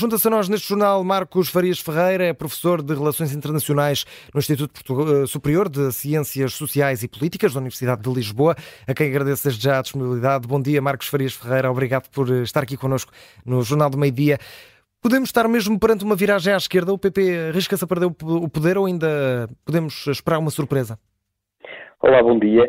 Junta-se a nós neste jornal Marcos Farias Ferreira, é professor de Relações Internacionais no Instituto eh, Superior de Ciências Sociais e Políticas da Universidade de Lisboa, a quem agradeço desde já a disponibilidade. Bom dia, Marcos Farias Ferreira, obrigado por eh, estar aqui connosco no Jornal do Meio Dia. Podemos estar mesmo perante uma viragem à esquerda? O PP arrisca-se a perder o poder ou ainda podemos esperar uma surpresa? Olá, bom dia.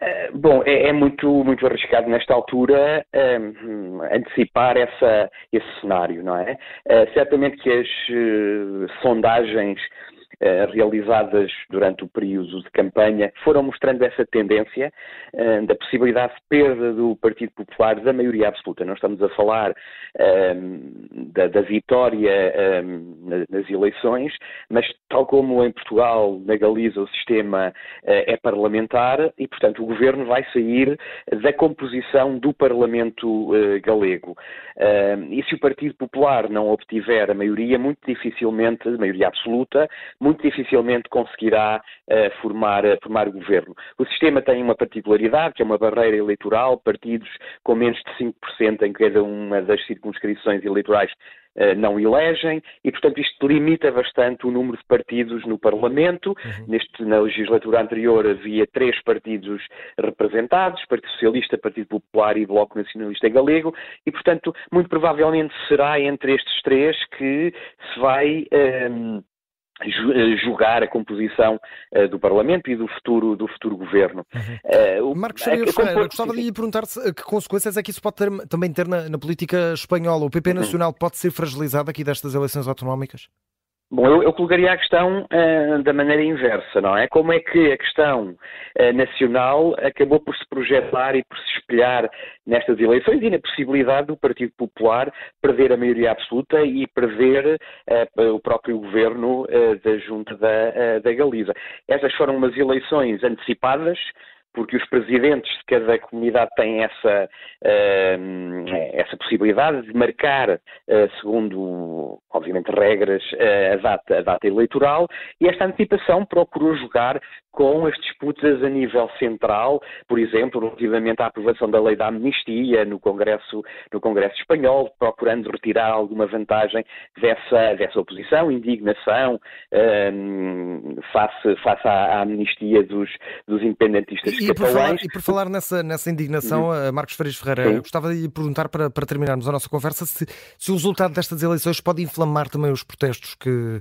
Eh, bom, é, é, muito, muito arriscado nesta altura um, ehm, antecipar essa, esse cenário, não é? Uh, certamente que as uh, sondagens eh, realizadas durante o período de campanha foram mostrando essa tendência eh, da possibilidade de perda do Partido Popular da maioria absoluta. Não estamos a falar ehm, da, da, vitória nas eleições, mas tal como em Portugal, na Galiza, o sistema eh, é parlamentar e, portanto, o governo vai sair da composição do Parlamento galego. E se o Partido Popular não obtiver a maioria, muito dificilmente, maioria absoluta, muito dificilmente conseguirá uh, formar, uh, formar governo. O sistema tem uma particularidade, que é uma barreira eleitoral, partidos com menos de 5% em cada uma das circunscrições eleitorais uh, não elegem e, portanto, isto limita bastante o número de partidos no Parlamento. Uhum. Neste, na legislatura anterior havia três partidos representados, Partido Socialista, Partido Popular e Bloco Nacionalista Galego, e, portanto, muito provavelmente será entre estes três que se vai. Um, ehm, eh, julgar a composição uh, do Parlamento e do futuro, do futuro governo. Uhum. Uh, Marcos Ferreira, Ferreira gostava de lhe perguntar que consequências é que isso pode ter, também ter na, na política espanhola. O PP uhum. Nacional pode ser fragilizado aqui destas eleições autonómicas? Bom, eu, eu, colocaria a questão uh, da maneira inversa, não é? Como é que a questão uh, nacional acabou por se projetar e por se espelhar nestas eleições e na possibilidade do Partido Popular perder a maioria absoluta e perder uh, o próprio governo da Junta da, da Galiza. Essas foram umas eleições antecipadas, porque os presidentes de cada comunidade têm essa, uh, essa possibilidade de marcar, uh, segundo, obviamente, regras, uh, a, data, a data eleitoral, e esta antecipação procurou jogar com as disputas a nível central, por exemplo, relativamente à aprovação da lei da amnistia no Congresso, no Congresso Espanhol, procurando retirar alguma vantagem dessa, dessa oposição, indignação um, face, face à, à amnistia dos, dos independentistas e, catalães. Por falar, e por falar nessa, nessa indignação, uhum. Marcos Freitas Ferreira, Sim. gostava de perguntar, para, para terminarmos a nossa conversa, se, se o resultado destas eleições pode inflamar também os protestos que,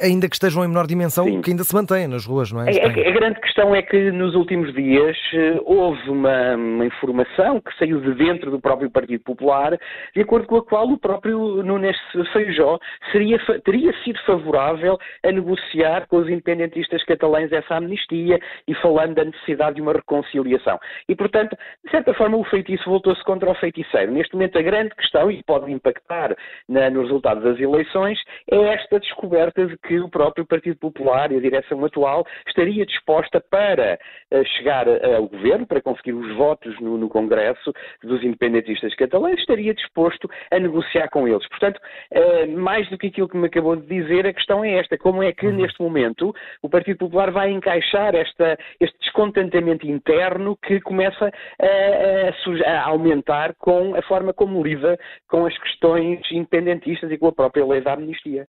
Ainda que estejam em menor dimensão, Sim. que ainda se mantêm nas ruas, não é? A, a, grande questão é que nos últimos dias eh, houve uma, uma, informação que saiu de dentro do próprio Partido Popular, de acordo com a qual o próprio Nunes Feijó seria, teria sido favorável a negociar com os independentistas catalães essa amnistia e falando da necessidade de uma reconciliação. E, portanto, de certa forma, o feitiço voltou-se contra o feiticeiro. Neste momento, a grande questão, e pode impactar na, no resultado das eleições, é esta descoberta de que o próprio Partido Popular e a direção atual estaria disposta para uh, chegar uh, ao governo, para conseguir os votos no, no, Congresso dos independentistas catalães, estaria disposto a negociar com eles. Portanto, uh, mais do que aquilo que me acabou de dizer, a questão é esta: como é que uhum. neste momento o Partido Popular vai encaixar esta, este descontentamento interno que começa a, a, a aumentar com a forma como lida com as questões independentistas e com a própria lei da amnistia?